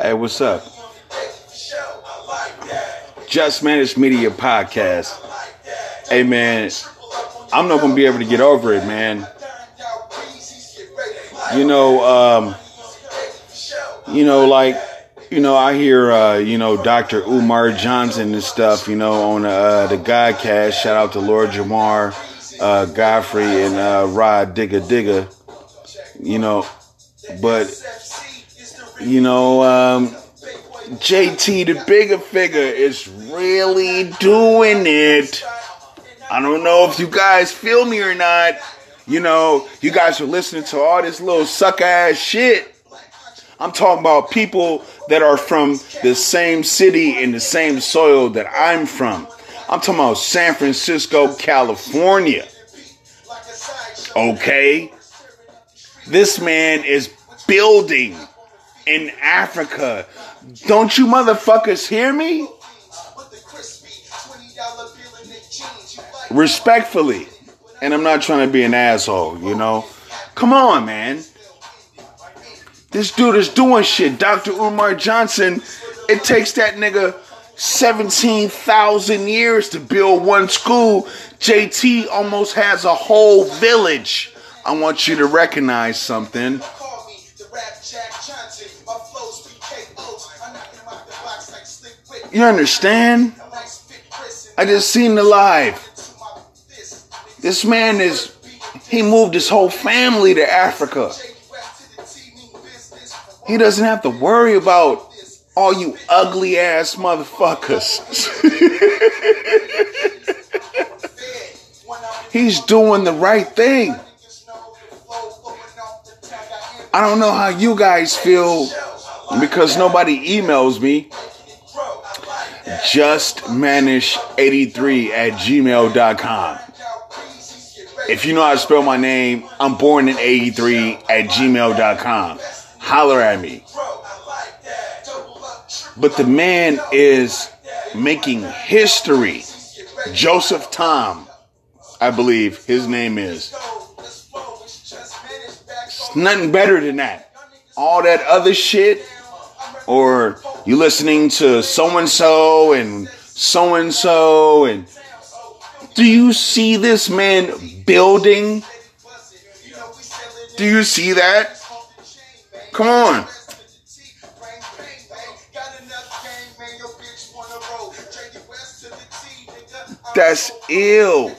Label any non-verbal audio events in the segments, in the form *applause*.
Hey, what's up? Just Managed Media Podcast. Hey, man, I'm not gonna be able to get over it, man. You know, um, you know, like, you know, I hear, uh, you know, Dr. Umar Johnson and stuff, you know, on uh, the Godcast. Shout out to Lord Jamar, uh, Godfrey, and uh, Rah Digga Digga. You know, but you know, um, JT, the bigger figure, is really doing it. I don't know if you guys feel me or not. You know, you guys are listening to all this little suck ass shit. I'm talking about people that are from the same city and the same soil that I'm from. I'm talking about San Francisco, California. Okay? This man is building in Africa. Don't you motherfuckers hear me? Respectfully. And I'm not trying to be an asshole, you know? Come on, man. This dude is doing shit. Dr. Umar Johnson, it takes that nigga 17,000 years to build one school. JT almost has a whole village. I want you to recognize something. You understand? I just seen the live. This man is, he moved his whole family to Africa. He doesn't have to worry about all you ugly ass motherfuckers. *laughs* He's doing the right thing. I don't know how you guys feel because nobody emails me. Justmanish83 at gmail.com. If you know how to spell my name, I'm born in 83 at gmail.com. Holler at me. But the man is making history. Joseph Tom, I believe his name is. It's nothing better than that. All that other shit, or you listening to so and so and so and so, and do you see this man building? Do you see that? Come on. That's ill.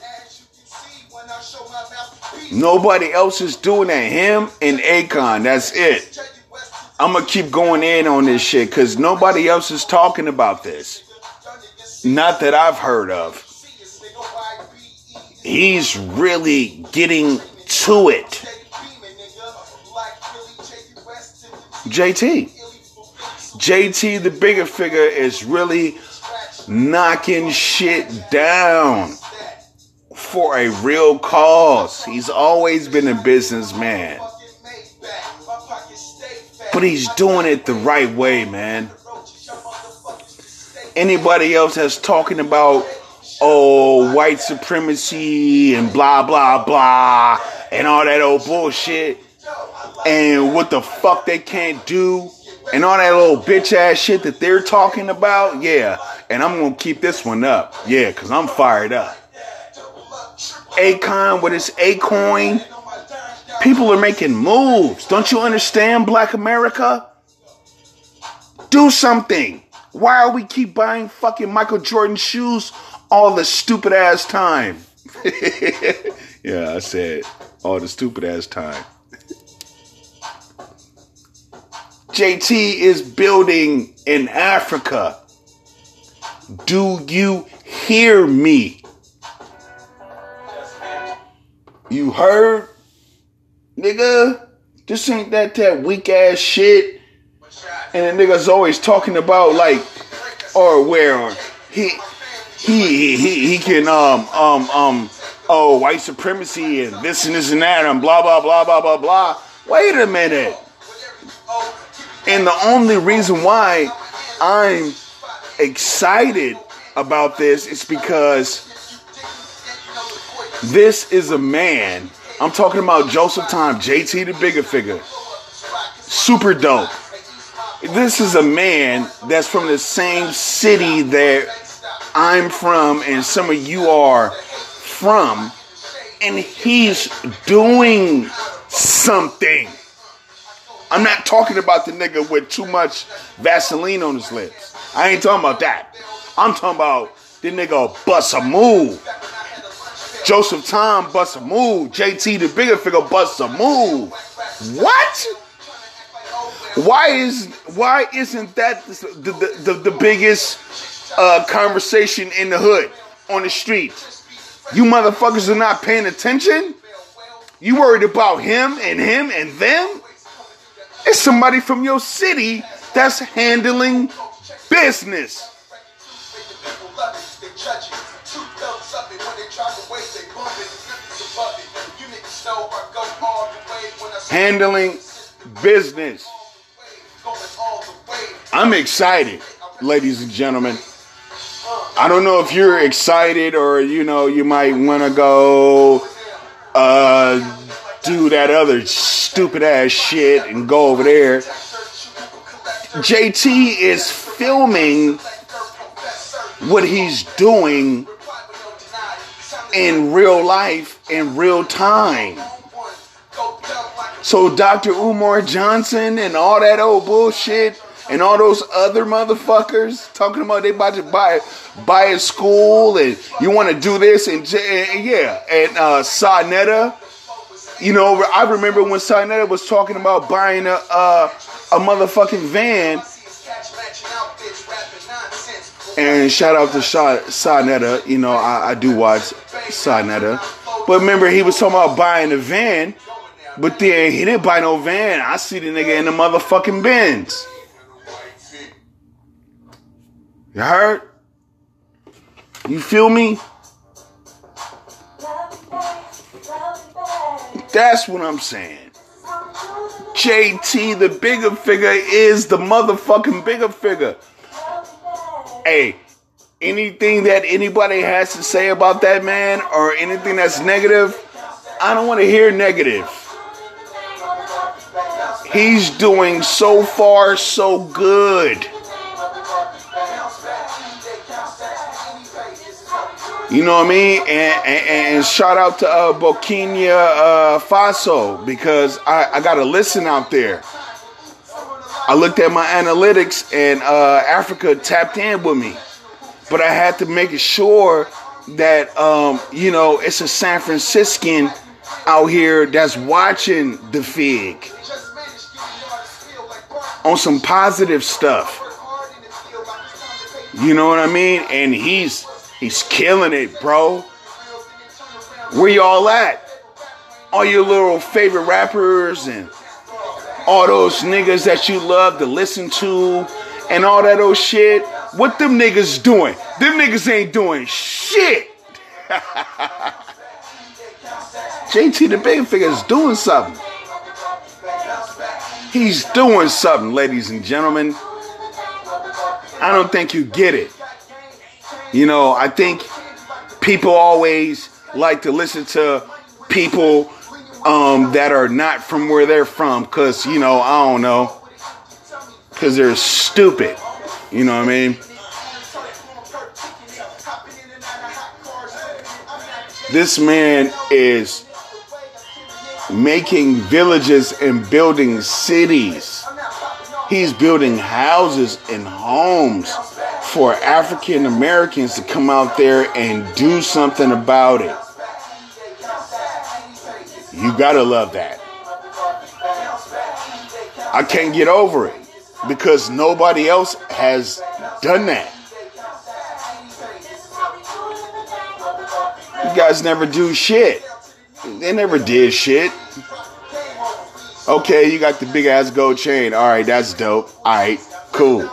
Nobody else is doing that. Him and Akon. That's it. I'm gonna keep going in on this shit because nobody else is talking about this. Not that I've heard of. He's really getting to it. JT. JT, the bigger figure, is really knocking shit down for a real cause. He's always been a businessman. But he's doing it the right way, man. Anybody else that's talking about, oh, white supremacy and blah, blah, blah, and all that old bullshit, and what the fuck they can't do, and all that little bitch ass shit that they're talking about, yeah. And I'm gonna keep this one up, yeah, because I'm fired up. Akon with his Akoin. People are making moves. Don't you understand, Black America? Do something. Why are we keep buying fucking Michael Jordan shoes all the stupid ass time? *laughs* yeah, I said all the stupid ass time. JT is building in Africa. Do you hear me? You heard? Nigga, this ain't that that weak ass shit. And the nigga's always talking about like or where he he he he can um um um oh white supremacy and this and this and that and blah blah blah blah blah blah. Wait a minute. And the only reason why I'm excited about this is because this is a man. I'm talking about Joseph Tom, JT the bigger figure. Super dope. this is a man that's from the same city that I'm from and some of you are from, and he's doing something. I'm not talking about the nigga with too much Vaseline on his lips. I ain't talking about that. I'm talking about the nigga bust a move. Joseph Tom bust a move. JT the bigger figure bust a move. What? Why is why isn't that the the, the, the biggest uh, conversation in the hood on the street? You motherfuckers are not paying attention. You worried about him and him and them? It's somebody from your city that's handling business. Handling business. I'm excited, ladies and gentlemen. I don't know if you're excited or you know you might want to go uh, do that other stupid ass shit and go over there. JT is filming what he's doing in real life in real time. So Dr. Umar Johnson and all that old bullshit and all those other motherfuckers talking about they about to buy buy a school and you want to do this and, and yeah and uh Sa you know I remember when Sa was talking about buying a uh, a motherfucking van and shout out to Sa you know I, I do watch Sa but remember he was talking about buying a van but then he didn't buy no van I see the nigga in the motherfucking Benz you heard? You feel me? That's what I'm saying. JT, the bigger figure, is the motherfucking bigger figure. Hey, anything that anybody has to say about that man or anything that's negative, I don't want to hear negative. He's doing so far so good. You know what I mean? And, and, and shout out to uh, Burkina uh, Faso because I, I got to listen out there. I looked at my analytics and uh, Africa tapped in with me. But I had to make sure that, um, you know, it's a San Franciscan out here that's watching the fig on some positive stuff. You know what I mean? And he's He's killing it, bro. Where y'all at? All your little favorite rappers and all those niggas that you love to listen to and all that old shit. What them niggas doing? Them niggas ain't doing shit. *laughs* JT the Big Figure is doing something. He's doing something, ladies and gentlemen. I don't think you get it. You know, I think people always like to listen to people um, that are not from where they're from because, you know, I don't know, because they're stupid. You know what I mean? This man is making villages and building cities. He's building houses and homes for African Americans to come out there and do something about it. You gotta love that. I can't get over it because nobody else has done that. You guys never do shit. They never did shit. Okay, you got the big ass gold chain. All right, that's dope. All right, cool.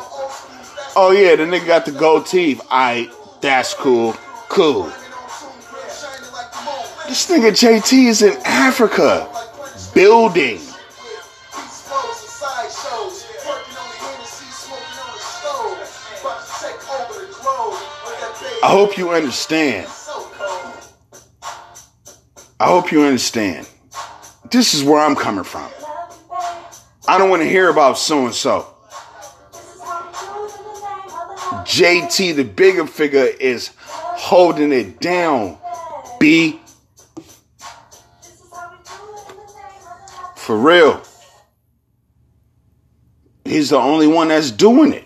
Oh yeah, the nigga got the gold teeth. Alright, that's cool. Cool. This nigga JT is in Africa building. I hope you understand. I hope you understand. This is where I'm coming from. I don't want to hear about so and so. JT, the bigger figure, is holding it down. B. For real. He's the only one that's doing it.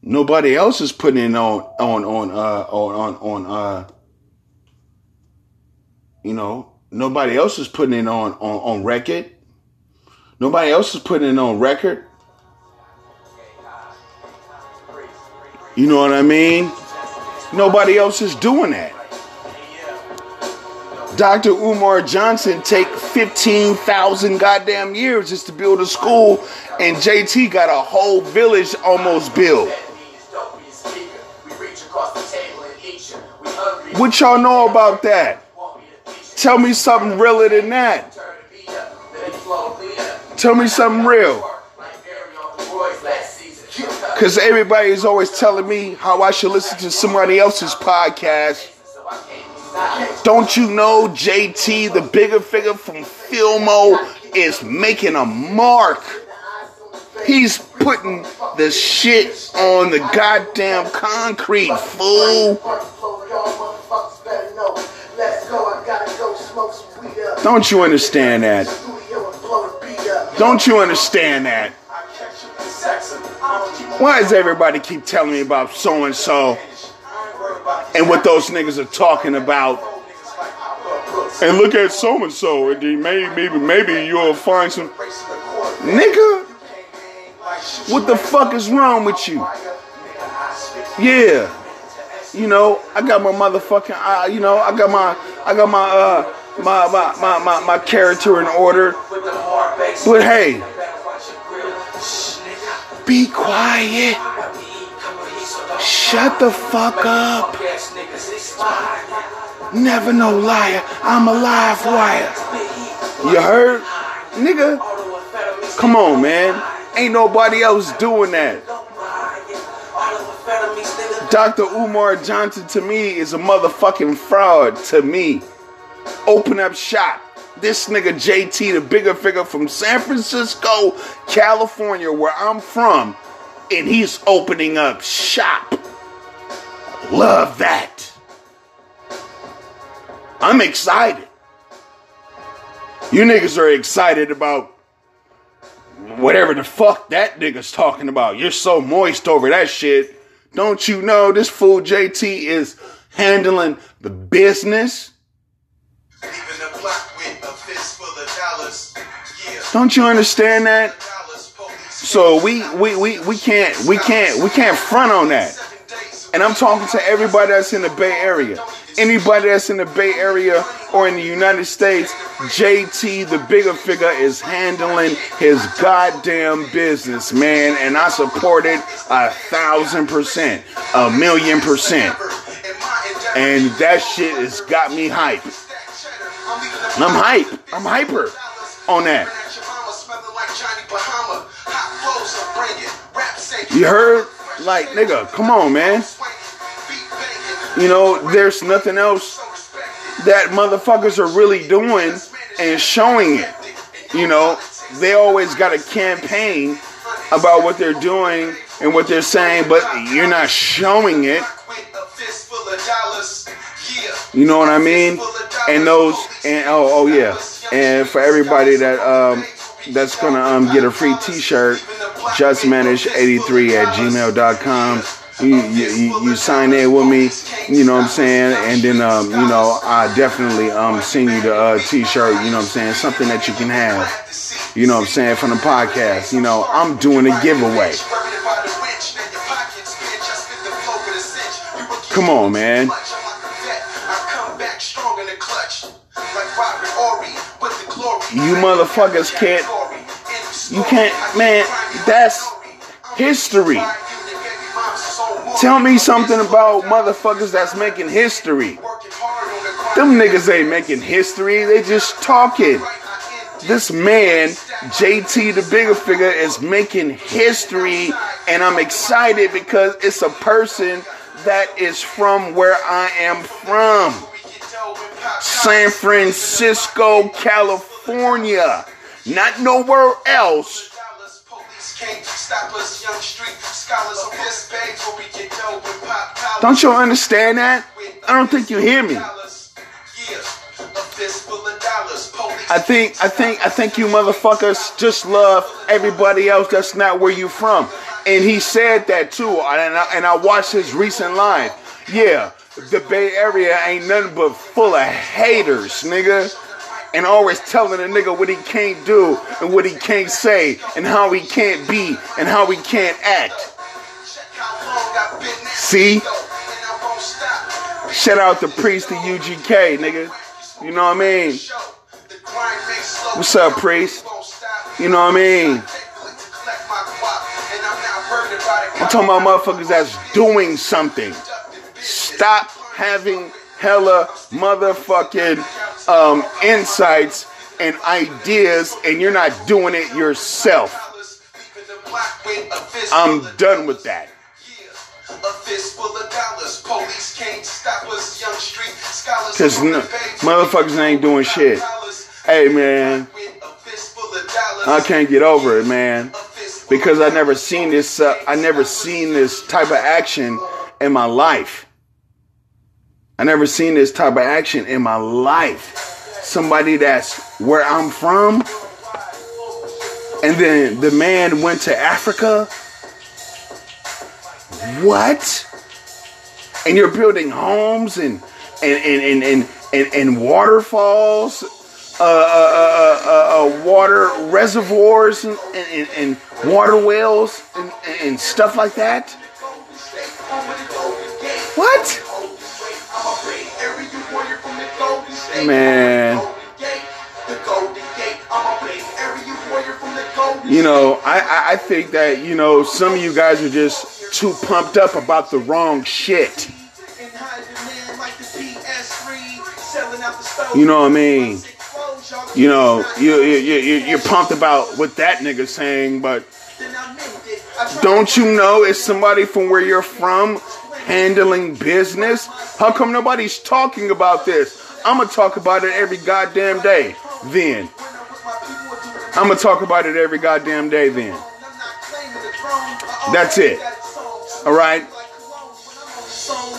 Nobody else is putting it on on on uh on on on uh you know, nobody else is putting it on on on record. Nobody else is putting it on record. You know what I mean? Nobody else is doing that. Dr. Umar Johnson take 15,000 goddamn years just to build a school and JT got a whole village almost built. What y'all know about that? Tell me something realer than that. Tell me something real. Because everybody is always telling me how I should listen to somebody else's podcast. Don't you know JT, the bigger figure from Fillmore, is making a mark? He's putting the shit on the goddamn concrete, fool. Don't you understand that? Don't you understand that? Why does everybody keep telling me about so and so and what those niggas are talking about? And look at so and so, and maybe, maybe, maybe you'll find some nigga. What the fuck is wrong with you? Yeah, you know, I got my motherfucking, uh, you know, I got my, I got my, uh, my, my, my, my, my character in order. But hey, be quiet. Shut the fuck up. Never no liar. I'm a live wire. You heard? Nigga, come on, man. Ain't nobody else doing that. Dr. Umar Johnson to me is a motherfucking fraud to me. Open up shop. This nigga JT, the bigger figure from San Francisco, California, where I'm from, and he's opening up shop. Love that. I'm excited. You niggas are excited about whatever the fuck that nigga's talking about. You're so moist over that shit. Don't you know this fool JT is handling the business? Don't you understand that? So we we, we, we can't we can't we can't front on that. And I'm talking to everybody that's in the Bay Area. Anybody that's in the Bay Area or in the United States, JT, the bigger figure, is handling his goddamn business, man. And I support it a thousand percent, a million percent. And that shit has got me hype. I'm hype. I'm hyper on that. You heard? Like, nigga, come on, man. You know, there's nothing else that motherfuckers are really doing and showing it. You know, they always got a campaign about what they're doing and what they're saying, but you're not showing it. You know what I mean? And those, and oh, oh yeah. And for everybody that um, that's gonna um, get a free T-shirt, justmanage83 at gmail.com. You, you, you sign in with me, you know what I'm saying, and then um, you know I definitely um send you the uh, T-shirt, you know what I'm saying, something that you can have, you know what I'm saying, from the podcast. You know I'm doing a giveaway. Come on, man. You motherfuckers can't. You can't, man. That's history. Tell me something about motherfuckers that's making history. Them niggas ain't making history, they just talking. This man, JT the bigger figure, is making history, and I'm excited because it's a person that is from where I am from. San Francisco, California. Not nowhere else. Don't you understand that? I don't think you hear me. I think I think I think you motherfuckers just love everybody else that's not where you from. And he said that too. And I, and I watched his recent live. Yeah, the Bay Area ain't nothing but full of haters, nigga. And always telling a nigga what he can't do and what he can't say and how he can't be and how he can't act. See? Shout out the Priest to UGK, nigga. You know what I mean? What's up, Priest? You know what I mean? I'm talking about motherfuckers that's doing something. Stop having hella motherfucking um, insights and ideas and you're not doing it yourself. I'm done with that. Cause motherfuckers ain't doing shit. Hey man, I can't get over it, man, because I never seen this. Uh, I never seen this type of action in my life. I never seen this type of action in my life. Somebody that's where I'm from, and then the man went to Africa. What? And you're building homes and and and and and, and, and waterfalls uh, uh, uh, uh, water reservoirs and, and, and water wells and, and, stuff like that. What? Man. You know, I, I think that, you know, some of you guys are just too pumped up about the wrong shit. You know what I mean? You know, you, you, you, you're pumped about what that nigga's saying, but don't you know it's somebody from where you're from handling business? How come nobody's talking about this? I'm gonna talk about it every goddamn day. Then I'm gonna talk about it every goddamn day. Then that's it. All right.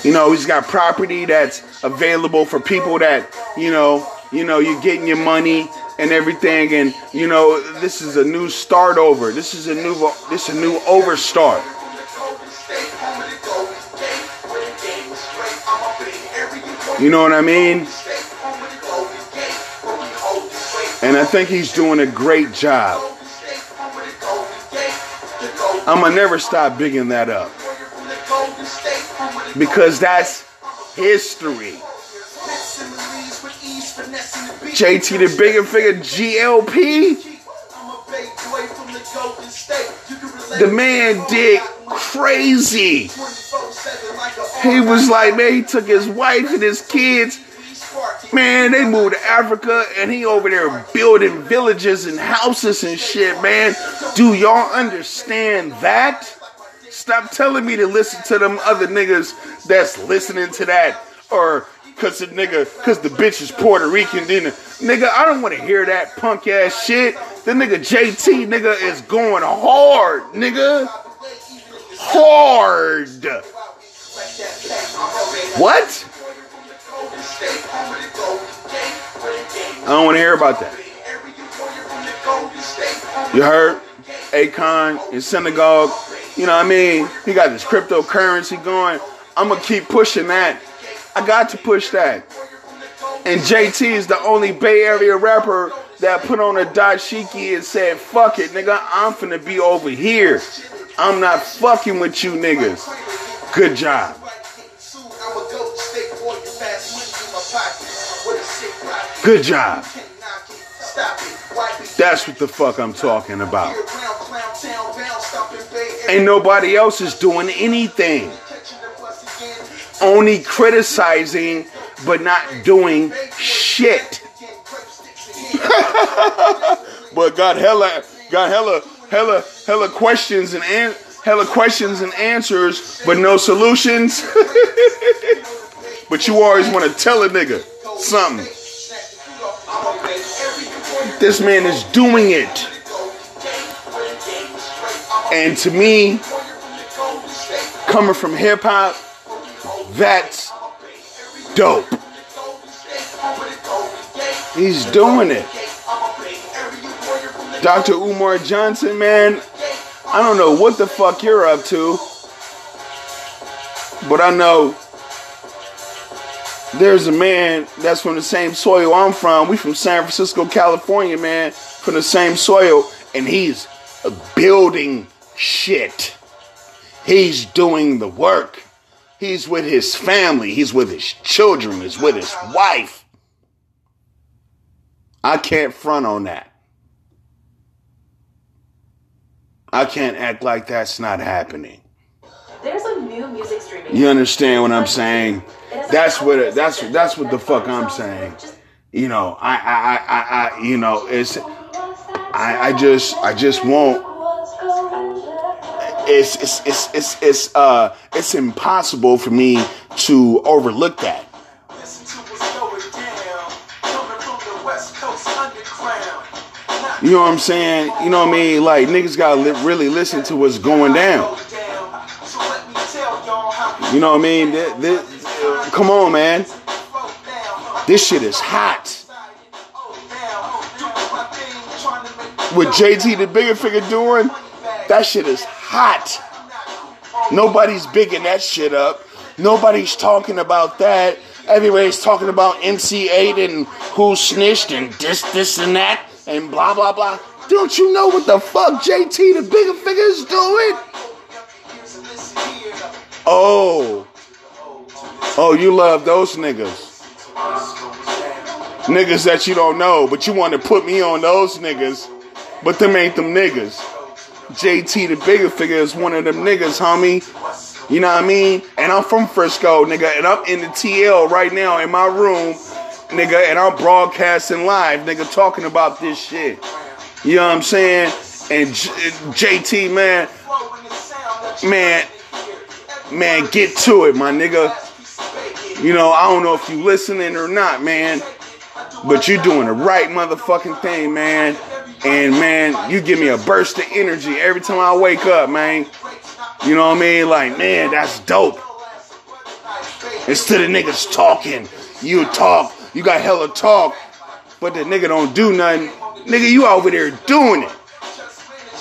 You know, he's got property that's available for people that you know you know, you're getting your money and everything, and you know, this is a new start over. This is a new this is a new overstart. You know what I mean? And I think he's doing a great job. I'm gonna never stop bigging that up because that's history. JT the bigger figure GLP. The man did crazy. He was like, man, he took his wife and his kids. Man, they moved to Africa and he over there building villages and houses and shit, man. Do y'all understand that? Stop telling me to listen to them other niggas that's listening to that or cause the nigga, cause the bitch is Puerto Rican. Then nigga, I don't want to hear that punk ass shit. The nigga JT nigga is going hard, nigga, hard. What? I don't want to hear about that. You heard? Akon in synagogue. You know what I mean? He got this cryptocurrency going. I'm gonna keep pushing that I got to push that. And JT is the only Bay Area rapper that put on a dashiki and said, fuck it, nigga, I'm finna be over here. I'm not fucking with you niggas. Good job. Good job. That's what the fuck I'm talking about. Ain't nobody else is doing anything only criticizing but not doing shit. *laughs* but got hella, got hella, hella, hella questions and an- hella questions and answers, but no solutions. *laughs* but you always want to tell a nigga something. This man is doing it. And to me, coming from hip hop, that's dope. He's doing it. Dr. Umar Johnson, man, I don't know what the fuck you're up to, but I know there's a man that's from the same soil I'm from. We from San Francisco, California, man, from the same soil, and he's building shit. He's doing the work. He's with his family. He's with his children. He's with his wife. I can't front on that. I can't act like that's not happening. There's a new music streaming. You understand what I'm saying? That's what it, that's that's what the fuck I'm saying. You know, I I I, I you know it's I I just I just won't. It's it's it's it's it's uh it's impossible for me to overlook that. You know what I'm saying? You know what I mean? Like niggas gotta li- really listen to what's going down. You know what I mean? This, this, come on, man. This shit is hot. With JT the bigger figure doing, that shit is hot. Nobody's bigging that shit up. Nobody's talking about that. Everybody's talking about MC8 and who snitched and this, this, and that, and blah, blah, blah. Don't you know what the fuck JT the bigger figure is doing? Oh. Oh, you love those niggas. Niggas that you don't know, but you want to put me on those niggas. But them ain't them niggas. JT the bigger figure is one of them niggas, homie. You know what I mean? And I'm from Frisco, nigga, and I'm in the TL right now in my room, nigga, and I'm broadcasting live, nigga, talking about this shit. You know what I'm saying? And J- JT, man, man, man, get to it, my nigga. You know, I don't know if you listening or not, man, but you're doing the right motherfucking thing, man. And man, you give me a burst of energy every time I wake up, man. You know what I mean? Like, man, that's dope. Instead of niggas talking, you talk, you got hella talk, but the nigga don't do nothing. Nigga, you over there doing it.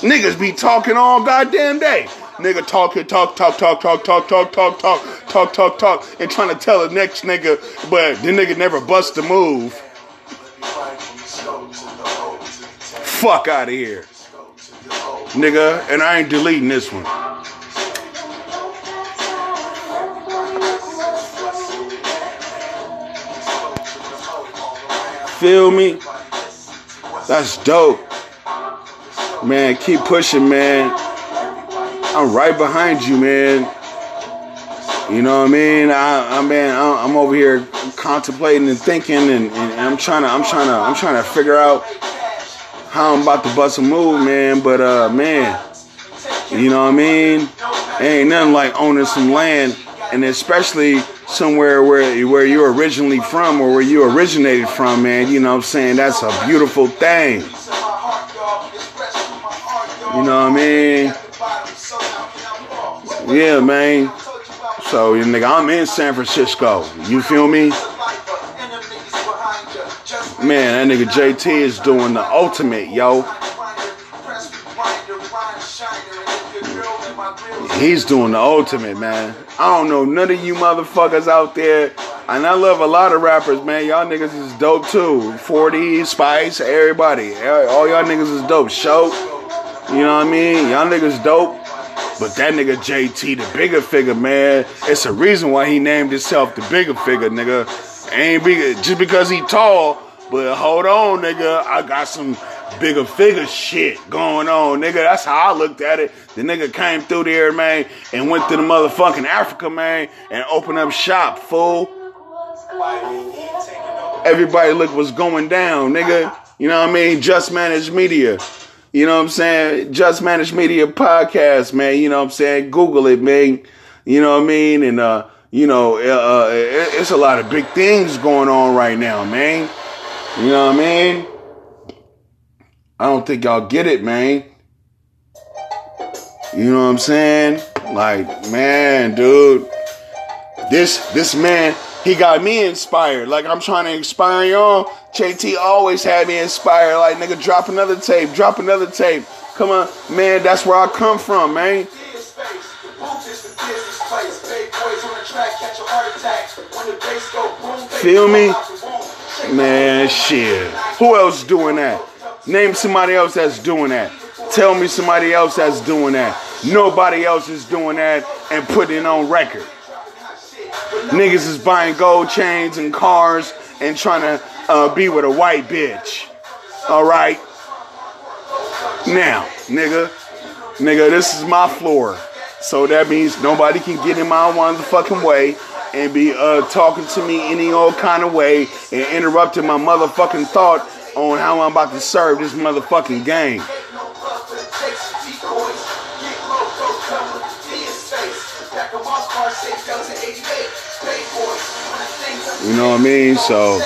Niggas be talking all goddamn day. Nigga talking, talk, talk, talk, talk, talk, talk, talk, talk, talk, talk, talk, and trying to tell the next nigga, but the nigga never bust a move. Fuck out of here. Nigga, and I ain't deleting this one. Feel me? That's dope. Man, keep pushing, man. I'm right behind you, man. You know what I mean? I, I man, I'm over here contemplating and thinking, and, and I'm trying to, I'm trying to, I'm trying to figure out how I'm about to bust a move, man. But uh, man, you know what I mean? Ain't nothing like owning some land, and especially somewhere where where you're originally from or where you originated from, man. You know what I'm saying? That's a beautiful thing. You know what I mean? Yeah, man. So, you nigga, I'm in San Francisco. You feel me? Man, that nigga JT is doing the ultimate, yo. He's doing the ultimate, man. I don't know none of you motherfuckers out there. And I love a lot of rappers, man. Y'all niggas is dope too. 40, Spice, everybody. All y'all niggas is dope. Show. You know what I mean? Y'all niggas dope. But that nigga JT, the bigger figure, man, it's a reason why he named himself the bigger figure, nigga. Ain't bigger just because he tall, but hold on, nigga. I got some bigger figure shit going on, nigga. That's how I looked at it. The nigga came through there, man, and went to the motherfucking Africa, man, and opened up shop, fool. Everybody look what's going down, nigga. You know what I mean? Just Managed Media. You know what I'm saying? Just Managed Media podcast, man. You know what I'm saying? Google it, man. You know what I mean? And, uh, you know, uh, it's a lot of big things going on right now, man. You know what I mean? I don't think y'all get it, man. You know what I'm saying? Like, man, dude, this this man, he got me inspired. Like I'm trying to inspire y'all. JT always had me inspired. Like, nigga, drop another tape, drop another tape. Come on, man, that's where I come from, man. Feel me? Man, shit. Who else doing that? Name somebody else that's doing that. Tell me somebody else that's doing that. Nobody else is doing that and putting it on record. Niggas is buying gold chains and cars and trying to uh, be with a white bitch. All right. Now, nigga, nigga, this is my floor. So that means nobody can get in my motherfucking way and be uh, talking to me any old kind of way and interrupting my motherfucking thought on how I'm about to serve this motherfucking game. You know what I mean? So,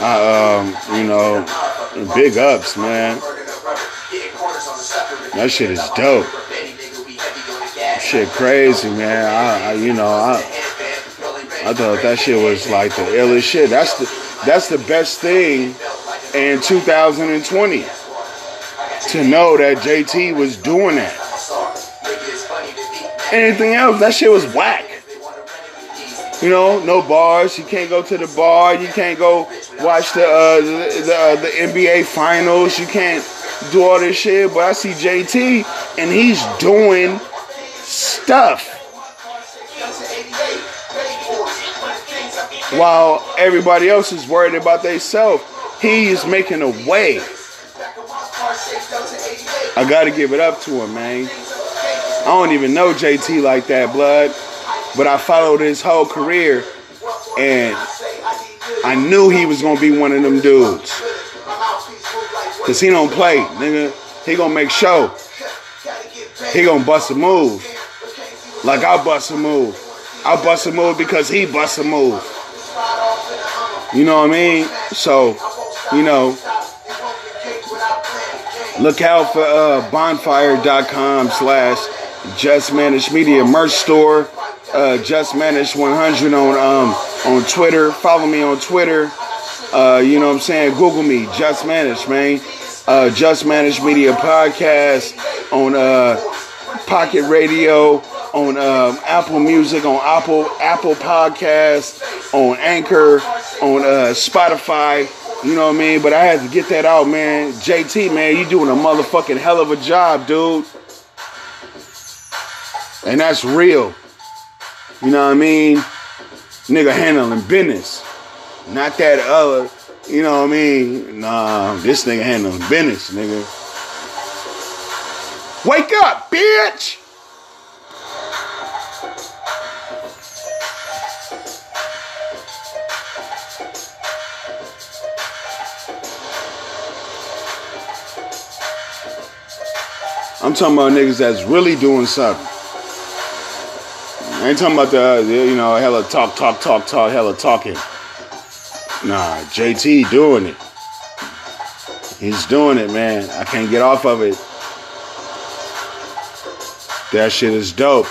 I, um, you know, big ups, man. That shit is dope. Shit crazy, man. I, I you know, I, I thought that shit was like the illest shit. That's the, that's the best thing in 2020 to know that JT was doing that. Anything else, that shit was whack. You know, no bars. You can't go to the bar. You can't go watch the uh, the, the, uh, the NBA finals. You can't do all this shit. But I see JT and he's doing stuff. While everybody else is worried about themselves, he is making a way. I gotta give it up to him, man. I don't even know JT like that, blood. But I followed his whole career and I knew he was gonna be one of them dudes. Cause he don't play, nigga. He gonna make show. He gonna bust a move. Like I bust a move. I bust a move because he bust a move. You know what I mean? So, you know, look out for uh, bonfire.com slash just managed media merch store uh, Just Managed 100 on um, on Twitter. Follow me on Twitter. Uh, you know what I'm saying? Google me, Just Managed, man. Uh, Just Managed Media Podcast on uh, Pocket Radio, on um, Apple Music, on Apple Apple Podcast, on Anchor, on uh, Spotify. You know what I mean? But I had to get that out, man. JT, man, you doing a motherfucking hell of a job, dude. And that's real. You know what I mean? Nigga handling business. Not that other, you know what I mean? Nah, this nigga handling business, nigga. Wake up, bitch! I'm talking about niggas that's really doing something. I ain't talking about the, you know, hella talk, talk, talk, talk, hella talking. Nah, JT doing it. He's doing it, man. I can't get off of it. That shit is dope.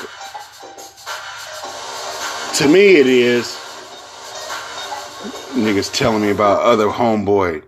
To me, it is. Niggas telling me about other homeboy